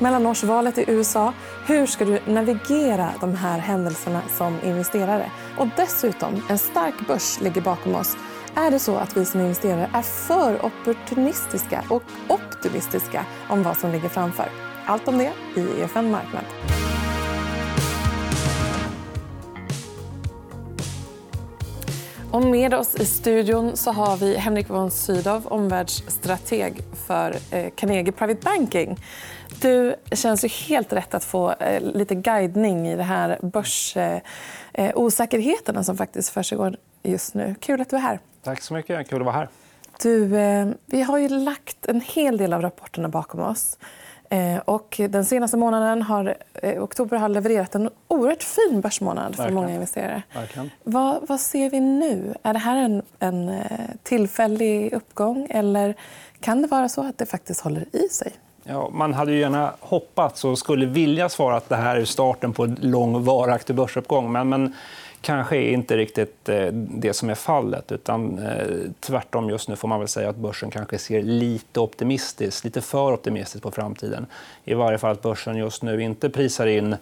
mellanårsvalet i USA. Hur ska du navigera de här händelserna som investerare? Och dessutom, en stark börs ligger bakom oss. Är det så att vi som investerare är för opportunistiska och optimistiska om vad som ligger framför? Allt om det i EFN Marknad. Och med oss i studion så har vi Henrik von Sydow, omvärldsstrateg för eh, Carnegie Private Banking. Du känns ju helt rätt att få eh, lite guidning i de här börsosäkerheterna eh, som faktiskt försiggår just nu. Kul att du är här. Tack så mycket. Kul att vara här. Du, vi har ju lagt en hel del av rapporterna bakom oss. Eh, och den senaste månaden har eh, oktober har levererat en oerhört fin börsmånad för många investerare. Vad, vad, ser vi nu? Är det här en, en eh, tillfällig uppgång eller kan det vara så att det faktiskt håller i sig? Ja, man hade ju gärna hoppats och skulle vilja svara att det här är starten på en lång, varaktig börsuppgång. Men, men kanske är inte riktigt eh, det som är fallet. Utan eh, tvärtom just nu får man väl säga att börsen kanske ser lite optimistiskt, lite för optimistiskt på framtiden. I varje fall att börsen just nu inte prisar in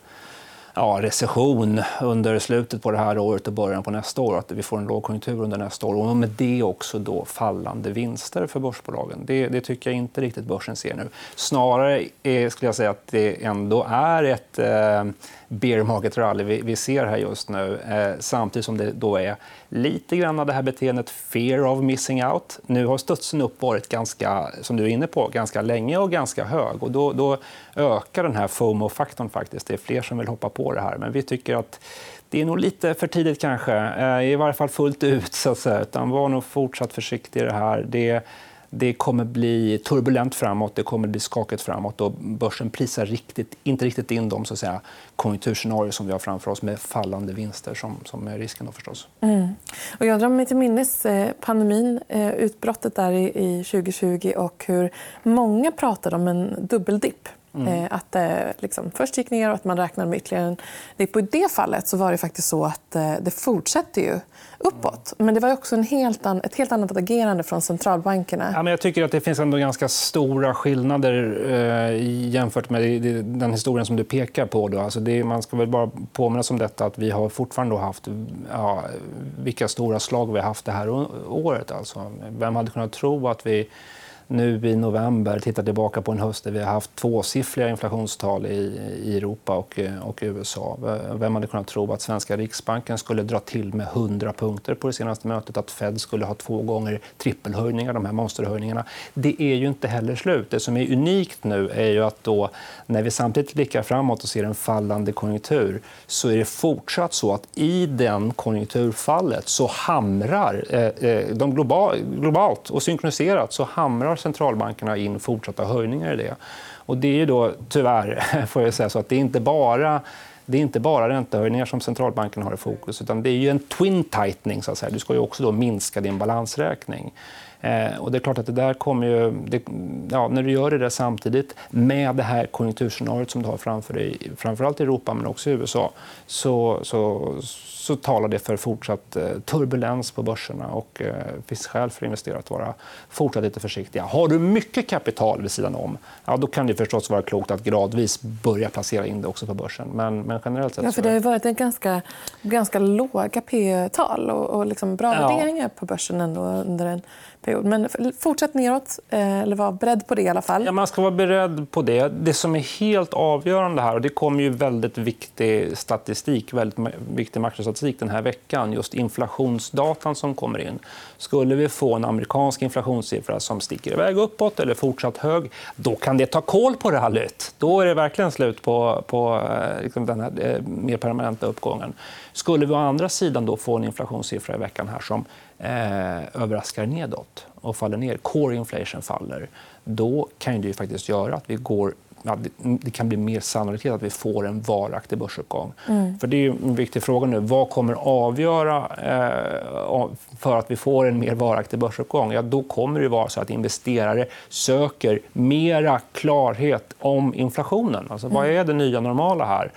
ja, recession under slutet på det här året och början på nästa år. Att vi får en lågkonjunktur under nästa år. Och med det också då fallande vinster för börsbolagen. Det, det tycker jag inte riktigt börsen ser nu. Snarare är, skulle jag säga att det ändå är ett eh, bear market rally vi, vi ser här just nu. Eh, samtidigt som det då är lite grann av det här beteendet fear of missing out. Nu har studsen upp varit ganska, som du är inne på, ganska länge och ganska hög. Och då, då ökar den här FOMO-faktorn. faktiskt. Det är fler som vill hoppa på det här. Men vi tycker att det är nog lite för tidigt, kanske. Eh, I varje fall fullt ut. Så att säga. Utan var nog fortsatt försiktig i det här. Det det kommer bli turbulent framåt, det kommer bli skakigt framåt. Och börsen prisar riktigt, inte riktigt in de så att säga, konjunkturscenarier som vi har framför oss med fallande vinster som, som är risken. Då, förstås. Mm. Och jag drar mig till minnes eh, pandemin, eh, utbrottet där i 2020 och hur många pratade om en dubbeldipp. Mm. Eh, att det liksom först gick ner och att man räknade med ytterligare en dipp. I det fallet så var det faktiskt så att det fortsätter ju uppåt. Men det var också en helt an, ett helt annat agerande från centralbankerna. Ja, men jag tycker att det finns ändå ganska stora skillnader eh, jämfört med den historien som du pekar på. Då. Alltså det, man ska väl bara påminna om detta att vi har fortfarande haft ja, vilka stora slag vi har haft det här året. Alltså. Vem hade kunnat tro att vi nu i november tittar tillbaka på en höst där vi har haft tvåsiffriga inflationstal i, i Europa och, eh, och USA. Vem hade kunnat tro att svenska riksbanken skulle dra till med 100 punkter på det senaste mötet? Att Fed skulle ha två gånger trippelhöjningar, de här monsterhöjningarna. Det är ju inte heller slut. Det som är unikt nu är ju att då, när vi samtidigt blickar framåt och ser en fallande konjunktur så är det fortsatt så att i den konjunkturfallet så hamrar eh, eh de global, globalt och synkroniserat så hamrar centralbankerna in fortsatta höjningar i det. Och det är då tyvärr får jag säga så att det är inte bara det är inte bara räntehöjningar som centralbanken har i fokus. utan Det är ju en twin tightening. Så att säga. Du ska ju också då minska din balansräkning. Eh, och det är klart att det där kommer ju... Det, ja, när du gör det där samtidigt med det här konjunkturscenariot som du har framför dig, framförallt i Europa men också i USA så, så, så talar det för fortsatt eh, turbulens på börserna. och eh, finns skäl för investerare att vara fortsatt lite försiktiga. Har du mycket kapital vid sidan om ja, då kan det förstås vara klokt att gradvis börja placera in det också på börsen. Men, men generellt sett... Ja, för det har varit en ganska, ganska låga P-tal och, och liksom bra ja. värderingar på börsen ändå under en period. Men fortsätt neråt, eh, eller var beredd på det. i alla fall. Ja, man ska vara beredd på det. Det som är helt avgörande här... och Det kommer ju väldigt viktig statistik, väldigt viktig makrostatistik den här veckan. Just inflationsdatan som kommer in. Skulle vi få en amerikansk inflationssiffra som sticker iväg uppåt eller fortsatt hög då kan det ta koll på rallyt. Då är det verkligen slut på, på eh, liksom den här eh, mer permanenta uppgången. Skulle vi å andra sidan då få en inflationssiffra i veckan här som eh, överraskar nedåt och faller ner, core inflation faller, då kan det ju faktiskt göra att vi går ja, det kan bli mer sannolikt att vi får en varaktig börsuppgång. Mm. För det är en viktig fråga nu. Vad kommer avgöra eh, för att vi får en mer varaktig börsuppgång? Ja, då kommer det vara så att investerare söker mera klarhet om inflationen. Alltså, vad mm. är det nya normala här?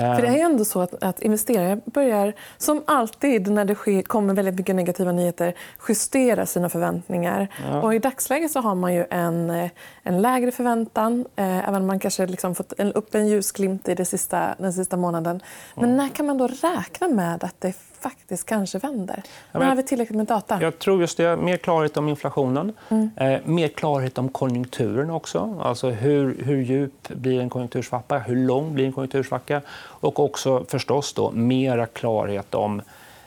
För det är ju ändå så att, att investerare börjar, som alltid när det sker, kommer väldigt mycket negativa nyheter, justera sina förväntningar. Ja. Och I dagsläget så har man ju en, eh, en lägre förväntan, eh, även om man kanske liksom fått en, upp en ljusglimt i det sista, den sista månaden. Men när kan man då räkna med att det faktiskt kanske vänder? Ja, När har vi tillräckligt med data? Jag tror just det. Mer klarhet om inflationen. Mm. Eh, mer klarhet om konjunkturen också. Alltså hur, hur djup blir en konjunktursvacka? Hur lång blir en konjunktursvacka? Och också förstås då, mera klarhet om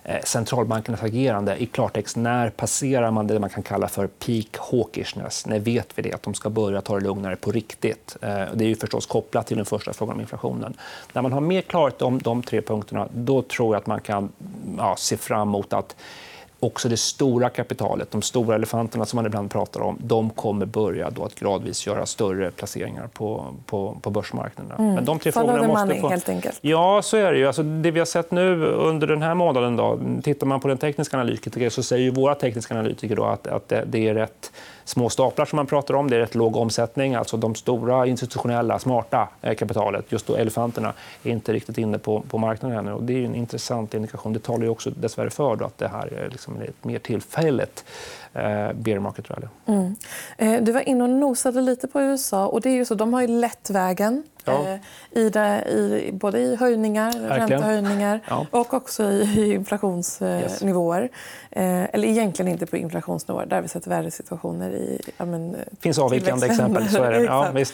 Eh, centralbankernas agerande. I klartext, när passerar man det man kan kalla för peak hawkishness? När vet vi det, att de ska börja ta det lugnare på riktigt? Eh, det är ju förstås kopplat till den första frågan om inflationen. När man har mer klarhet om de tre punkterna då tror jag att man kan ja, se fram emot att också det stora kapitalet, de stora elefanterna som man ibland pratar om, de kommer börja då att gradvis göra större placeringar på, på, på börsmarknaderna. Mm. Men de tre Follow frågorna måste money, få... helt enkelt. Ja, så är det. Ju. Alltså, det vi har sett nu under den här månaden, då, tittar man på den tekniska analytiker så säger våra tekniska analytiker då att, att det, det är rätt små staplar som man pratar om. Det är rätt låg omsättning. Alltså de stora institutionella, smarta eh, kapitalet, just då elefanterna, är inte riktigt inne på, på marknaden ännu. Och det är en intressant indikation. Det talar ju också dessvärre för att det här är liksom ett mer tillfälligt eh, bear market rally. Mm. Eh, du var inne och nosade lite på USA. och det är ju så, De har ju lett vägen ja. Eh, i, det, i både i höjningar, räntehöjningar ja. och också i inflationsnivåer. Yes. Eller egentligen inte på inflationsnivåer. Där har vi sett värre situationer i ja, men, Det finns avvikande exempel. Så är det. Ja, visst.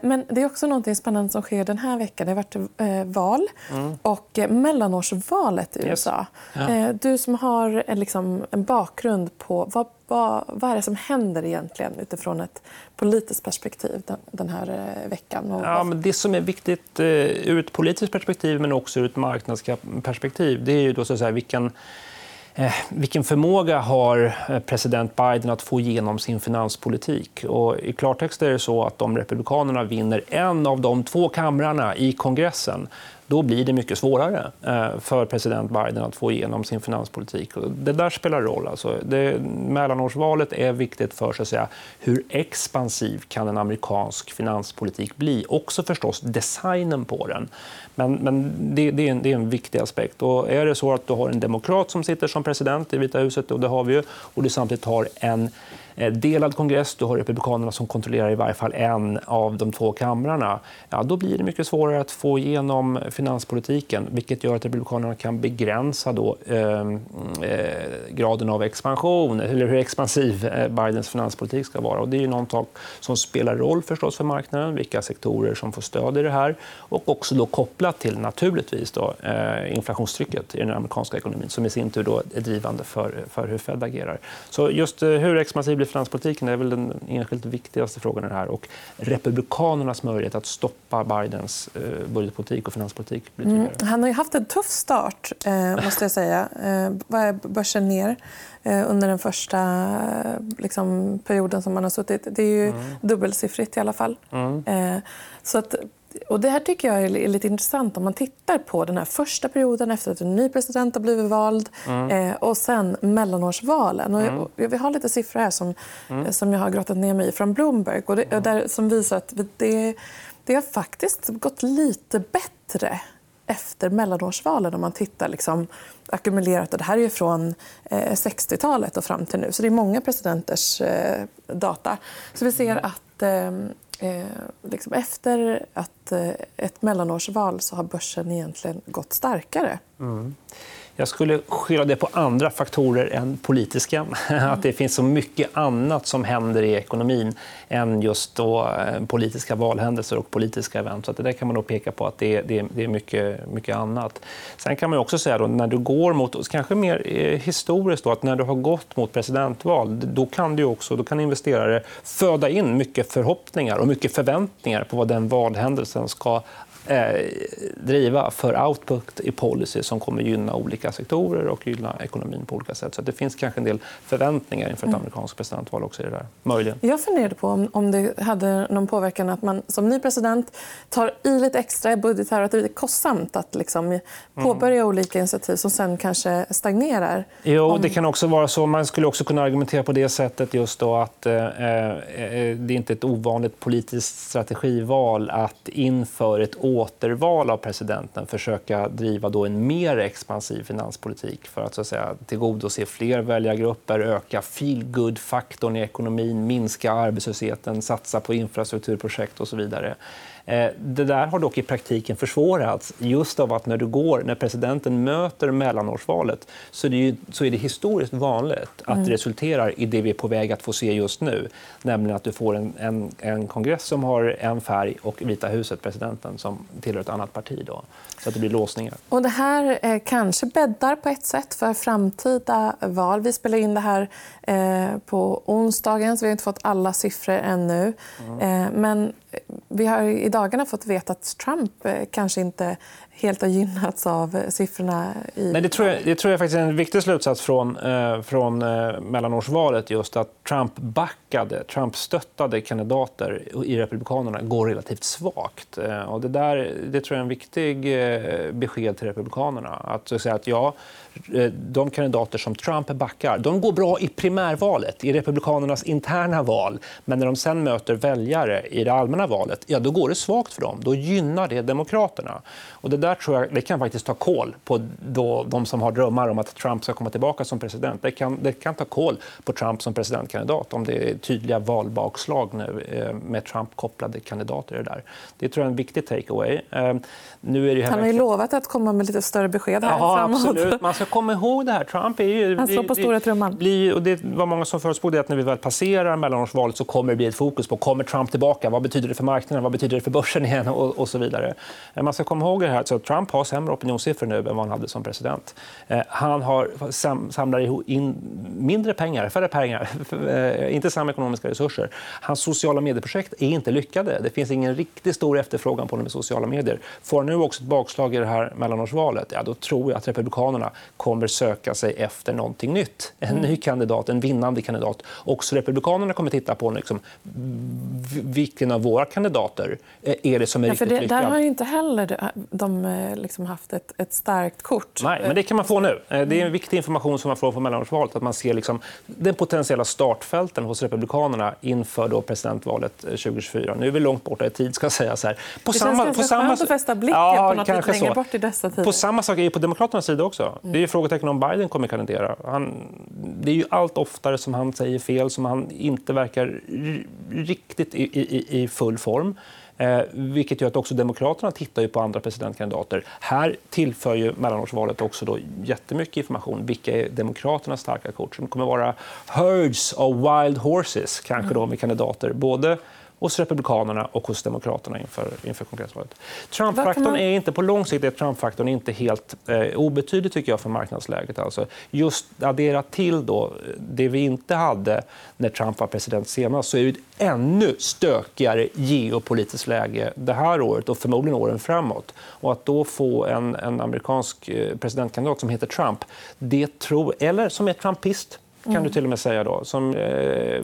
Men det är också något spännande som sker den här veckan. Det har varit val mm. och mellanårsvalet i USA. Yes. Ja. Du som har liksom en bakgrund på vad vad, vad är det som händer egentligen utifrån ett politiskt perspektiv den här eh, veckan? Ja, men det som är viktigt eh, ur ett politiskt perspektiv men också ur ett marknadsperspektiv det är ju då så att säga, vilken eh, vilken förmåga har eh, president Biden att få igenom sin finanspolitik? Och I klartext är det så att om Republikanerna vinner en av de två kamrarna i kongressen då blir det mycket svårare eh, för president Biden att få igenom sin finanspolitik. Det där spelar roll. Alltså, det, mellanårsvalet är viktigt för så att säga, hur expansiv kan en amerikansk finanspolitik bli. Också förstås designen på den. Men, men det, det, är en, det, är en, viktig aspekt. Och är det så att du har en demokrat som sitter som president i Vita huset, och det har vi ju, och du samtidigt har en Eh, delad kongress, du har Republikanerna som kontrollerar i varje fall en av de två kamrarna. Ja, då blir det mycket svårare att få igenom finanspolitiken vilket gör att Republikanerna kan begränsa då, ehm, eh, graden av expansion eller hur expansiv eh, Bidens finanspolitik ska vara. Och det är ju som spelar roll förstås för marknaden, vilka sektorer som får stöd i det här och också då kopplat till naturligtvis då, eh, inflationstrycket i den amerikanska ekonomin som i sin tur då är drivande för, för hur Fed agerar. Så just eh, hur expansiv blir finanspolitiken är väl den enskilt viktigaste frågan i det här. Och republikanernas möjlighet att stoppa Bidens eh, budgetpolitik och finanspolitik blir mm. Han har ju haft en tuff start, eh, måste jag säga. Eh, börsen ner under den första liksom, perioden som man har suttit. Det är ju mm. dubbelsiffrigt i alla fall. Mm. Så att och det här tycker jag är lite intressant om man tittar på den här första perioden efter att en ny president har blivit vald mm. eh, och sen mellanårsvalen. Och mm. Vi har lite siffror här som, mm. som jag har grottat ner mig i från Bloomberg och det, där, som visar att det, det har faktiskt gått lite bättre efter mellanårsvalen om man tittar liksom, ackumulerat. Och det här är från eh, 60-talet och fram till nu. Så det är många presidenters eh, data. Så vi ser att eh, Eh, liksom efter att, eh, ett mellanårsval så har börsen egentligen gått starkare. Mm. Jag skulle skylla det på andra faktorer än politiska. Att det finns så mycket annat som händer i ekonomin än just då eh, politiska valhändelser och politiska event. Så det kan man nog peka på att det är, det är mycket, mycket annat. Sen kan man också säga då, när du går mot, kanske mer eh, historiskt, då, att när du har gått mot presidentval då kan, du också, då kan investerare föda in mycket förhoppningar och mycket förväntningar på vad den valhändelsen ska eh, driva för output i policy som kommer gynna olika sektorer och gynna ekonomin på olika sätt. Så det finns kanske en del förväntningar inför ett mm. amerikanskt presidentval också i det där. Möjligen. Jag funderade på om, om det hade någon påverkan att man som ny president tar i lite extra i budget och att det är kostsamt att liksom påbörja mm. olika initiativ som sen kanske stagnerar. Jo, om... det kan också vara så. Man skulle också kunna argumentera på det sättet just då att eh, eh, det är inte ett ovanligt politiskt strategival att inför ett återval av presidenten försöka driva då en mer expansiv finanspolitik för att, så att säga, tillgodose fler väljargrupper, öka feel-good-faktorn i ekonomin, minska arbetslösheten, satsa på infrastrukturprojekt och så vidare. Eh, det där har dock i praktiken försvårats just av att när, du går, när presidenten möter mellanårsvalet så är det, ju, så är det historiskt vanligt att mm. det resulterar i det vi är på väg att få se just nu. Nämligen att du får en, en, en kongress som har en färg och Vita huset, presidenten, som tillhör ett annat parti. Då. Så att det blir låsningar. Och det här eh, kanske bäddar på ett sätt för framtida val. Vi spelar in det här eh, på onsdagen, så vi har inte fått alla siffror ännu. Mm. Eh, men vi har i dagarna fått veta att Trump eh, kanske inte helt har gynnats av eh, siffrorna. I... Nej, det, tror jag, det tror jag faktiskt är en viktig slutsats från, eh, från eh, mellanårsvalet. Just att Trump backade, Trump stöttade kandidater i Republikanerna går relativt svagt. Eh, och det, där, det tror jag är en viktig eh, besked till Republikanerna. Att säga att ja, eh, de kandidater som Trump backar de går bra i primärvalet, i Republikanernas interna val. Men när de sen möter väljare i det allmänna valet ja, då går det svagt för dem. Då gynnar det Demokraterna. Och det där tror jag det kan faktiskt ta koll på då, de som har drömmar om att Trump ska komma tillbaka som president. Det kan, det kan ta koll på Trump som presidentkandidat om det är tydliga valbakslag nu eh, med Trump-kopplade kandidater. Det, där. det tror jag är en viktig takeaway. Eh, nu är det Han har ju lovat att komma med lite större besked här ja, Absolut. Man ska komma ihåg det här. Trump är ju... Han slår på stora trumman. det var många som förutspådde att när vi väl passerar mellanårsvalet så kommer det bli ett fokus på kommer Trump tillbaka. Vad betyder det för marknaden? Vad betyder det för börsen igen? Och, och så vidare. Man ska komma ihåg det här. Så Trump har sämre opinionssiffror nu än vad han hade som president. Eh, han har samlar in mindre pengar, färre pengar, eh, inte samma ekonomiska resurser. Hans sociala medieprojekt är inte lyckade. Det finns ingen riktigt stor efterfrågan på dem i sociala medier. Får nu också ett bakslag i det här mellanårsvalet, ja, då tror jag att Republikanerna kommer söka sig efter någonting nytt. En ny kandidat, en vinnande kandidat. Också Republikanerna kommer titta på liksom, vilken av våra kandidater är det som är ja, riktigt det, lyckad. Där har inte heller de eh, liksom haft ett, ett starkt kort. Nej, men det kan man få nu. Eh, det är en viktig information som man får från mellanårsvalet. Att man ser liksom den potentiella startfälten hos Republikanerna inför då presidentvalet 2024. Nu är vi långt borta i tid. ska sägas här. På det samma, känns på samma... skönt att fästa blicken ja, på något lite längre bort i dessa tider. På samma sak är det på Demokraternas sida också. Det är frågetecken om Biden kommer kandidera. Han, det är ju allt oftare som han säger fel, som han inte verkar riktigt i, i, i full form. Eh, vilket gör att också Demokraterna tittar ju på andra presidentkandidater. Här tillför ju mellanårsvalet också då jättemycket information. Vilka är Demokraternas starka kort? Som kommer vara herds of wild horses kanske då, med kandidater. Både hos Republikanerna och hos Demokraterna inför, inför kongressvalet. Trump-faktorn man... är inte på lång sikt är Trump-faktorn inte helt eh, obetydlig tycker jag för marknadsläget. Alltså, just addera till då det vi inte hade när Trump var president senast så är det ett ännu stökigare geopolitiskt läge det här året och förmodligen åren framåt. Och att då få en, en amerikansk eh, presidentkandidat som heter Trump, det tror, eller som är trumpist kan mm. du till och med säga. Då, som, eh,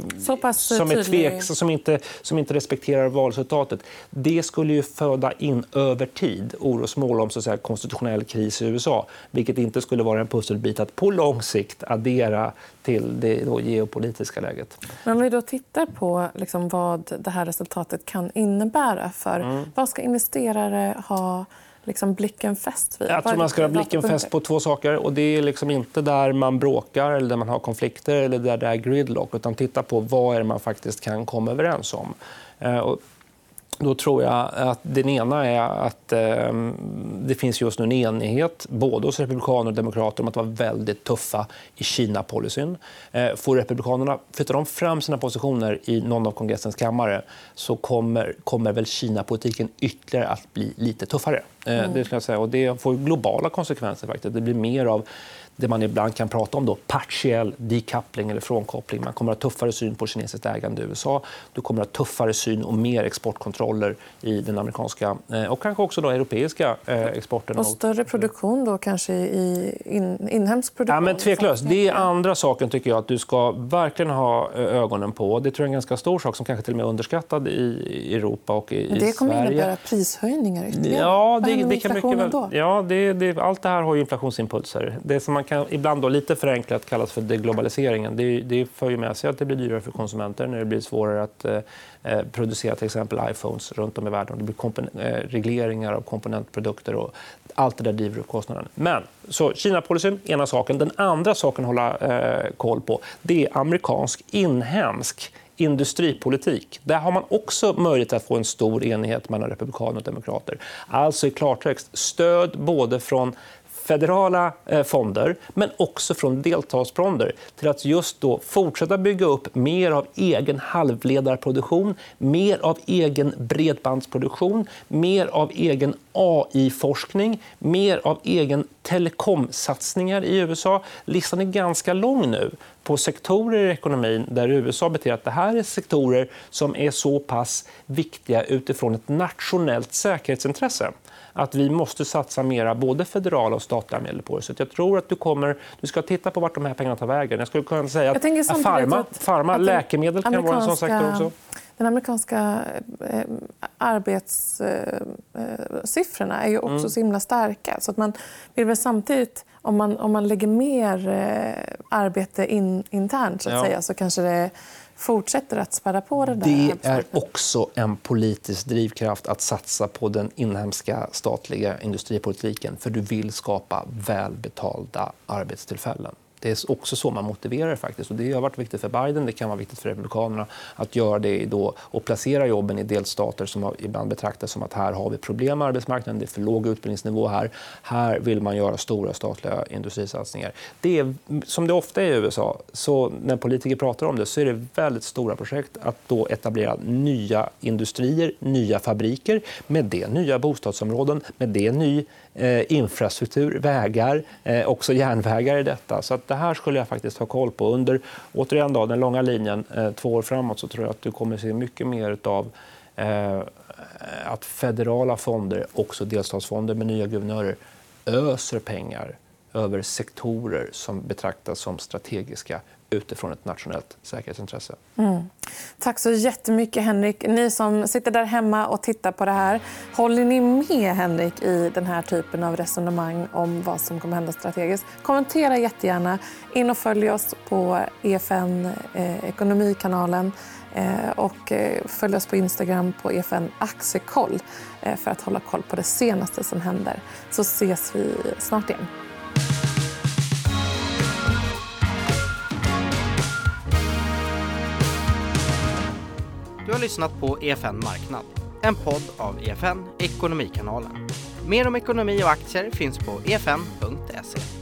som, är tvek, som, inte, som inte respekterar valresultatet. Det skulle ju föda in över tid orosmål om så att säga, konstitutionell kris i USA vilket inte skulle vara en pusselbit att på lång sikt addera till det geopolitiska läget. Men om vi då tittar på liksom, vad det här resultatet kan innebära för... Mm. Vad ska investerare ha liksom blicken fäst vid? Jag tror man ska ha blicken fäst på två saker. Och det är liksom inte där man bråkar eller där man har konflikter eller där det är gridlock. Utan titta på vad är man faktiskt kan komma överens om. Eh, och då tror jag att den ena är att eh, det finns just nu en enighet både hos republikaner och demokrater om att vara väldigt tuffa i Kina-policyn. Eh, får republikanerna flyttar de fram sina positioner i någon av kongressens kammare så kommer, kommer väl Kina-politiken ytterligare att bli lite tuffare. Eh, mm. det, ska jag säga. Och det får globala konsekvenser. Faktiskt. Det blir mer av det man ibland kan prata om då, partiell decoupling eller frånkoppling. Man kommer att ha tuffare syn på kinesiskt ägande i USA. Du kommer att ha tuffare syn och mer exportkontroller i den amerikanska eh, och kanske också då europeiska eh, exporten. Och större produktion då kanske i in, inhemsk produktion? Ja, men tveklöst. Det är andra saken tycker jag att du ska verkligen ha eh, ögonen på. Det tror jag är en ganska stor sak som kanske till och med är underskattad i Europa och i, men det kommer Sverige. innebära prishöjningar ytterligare. Ja, det, det kan mycket väl... ja det, det, allt det här har ju inflationsimpulser. Det som man kan ibland då lite förenklat kallas för deglobaliseringen. Det, det för ju med sig att det blir dyrare för konsumenter när det blir svårare att eh, eh producera till exempel iPhones runt om i världen. Det blir eh, regleringar av komponentprodukter. Och allt det där driver upp kostnaden. Men, så Kina-policyn, ena saken. Den andra saken att hålla eh, koll på det är amerikansk inhemsk industripolitik. Där har man också möjlighet att få en stor enighet mellan republikaner och demokrater. Alltså i klartext stöd både från federala eh, fonder men också från delstatsfonder till att just då fortsätta bygga upp mer av egen halvledarproduktion, mer av egen bredbandsproduktion, mer av egen AI-forskning, mer av egen telekomsatsningar i USA. Listan är ganska lång nu på sektorer i ekonomin där USA beter att det här är sektorer som är så pass viktiga utifrån ett nationellt säkerhetsintresse att vi måste satsa mer både federala och statliga medel på det. Så jag tror att du kommer... Du ska titta på vart de här pengarna tar vägen. Jag skulle kunna säga att, att farma, farma att läkemedel kan vara en sån sektor också. Den amerikanska eh, arbetssiffrorna är ju också mm. så himla starka. Så att man vill väl samtidigt, om man, om man lägger mer eh, arbete in, internt så, att ja. säga, så kanske det fortsätter att späda på det där. Det är också en politisk drivkraft att satsa på den inhemska statliga industripolitiken för du vill skapa välbetalda arbetstillfällen. Det är också så man motiverar det. faktiskt. Och det har varit viktigt för Biden, det kan vara viktigt för Republikanerna att göra det då och placera jobben i delstater som ibland betraktas som att här har vi problem med arbetsmarknaden, det är för låg utbildningsnivå här. Här vill man göra stora statliga industrisatsningar. Det är, som det ofta är i USA, så när politiker pratar om det så är det väldigt stora projekt att då etablera nya industrier, nya fabriker, med det nya bostadsområden, med det ny eh, infrastruktur, vägar, eh, också järnvägar i detta. Så att det här skulle jag faktiskt ha koll på. Under återigen då, den långa linjen, eh, två år framåt, så tror jag att du kommer se mycket mer av eh, att federala fonder, också delstatsfonder med nya guvernörer, öser pengar över sektorer som betraktas som strategiska utifrån ett nationellt säkerhetsintresse. Mm. Tack så jättemycket, Henrik. Ni som sitter där hemma och tittar på det här. Håller ni med Henrik i den här typen av resonemang om vad som kommer hända strategiskt? Kommentera jättegärna. In och följ oss på EFN eh, Ekonomikanalen. Eh, och eh, följ oss på Instagram på EFN Aktiekoll eh, för att hålla koll på det senaste som händer. Så ses vi snart igen. Har lyssnat på EFN Marknad, en podd av EFN Ekonomikanalen. Mer om ekonomi och aktier finns på efn.se.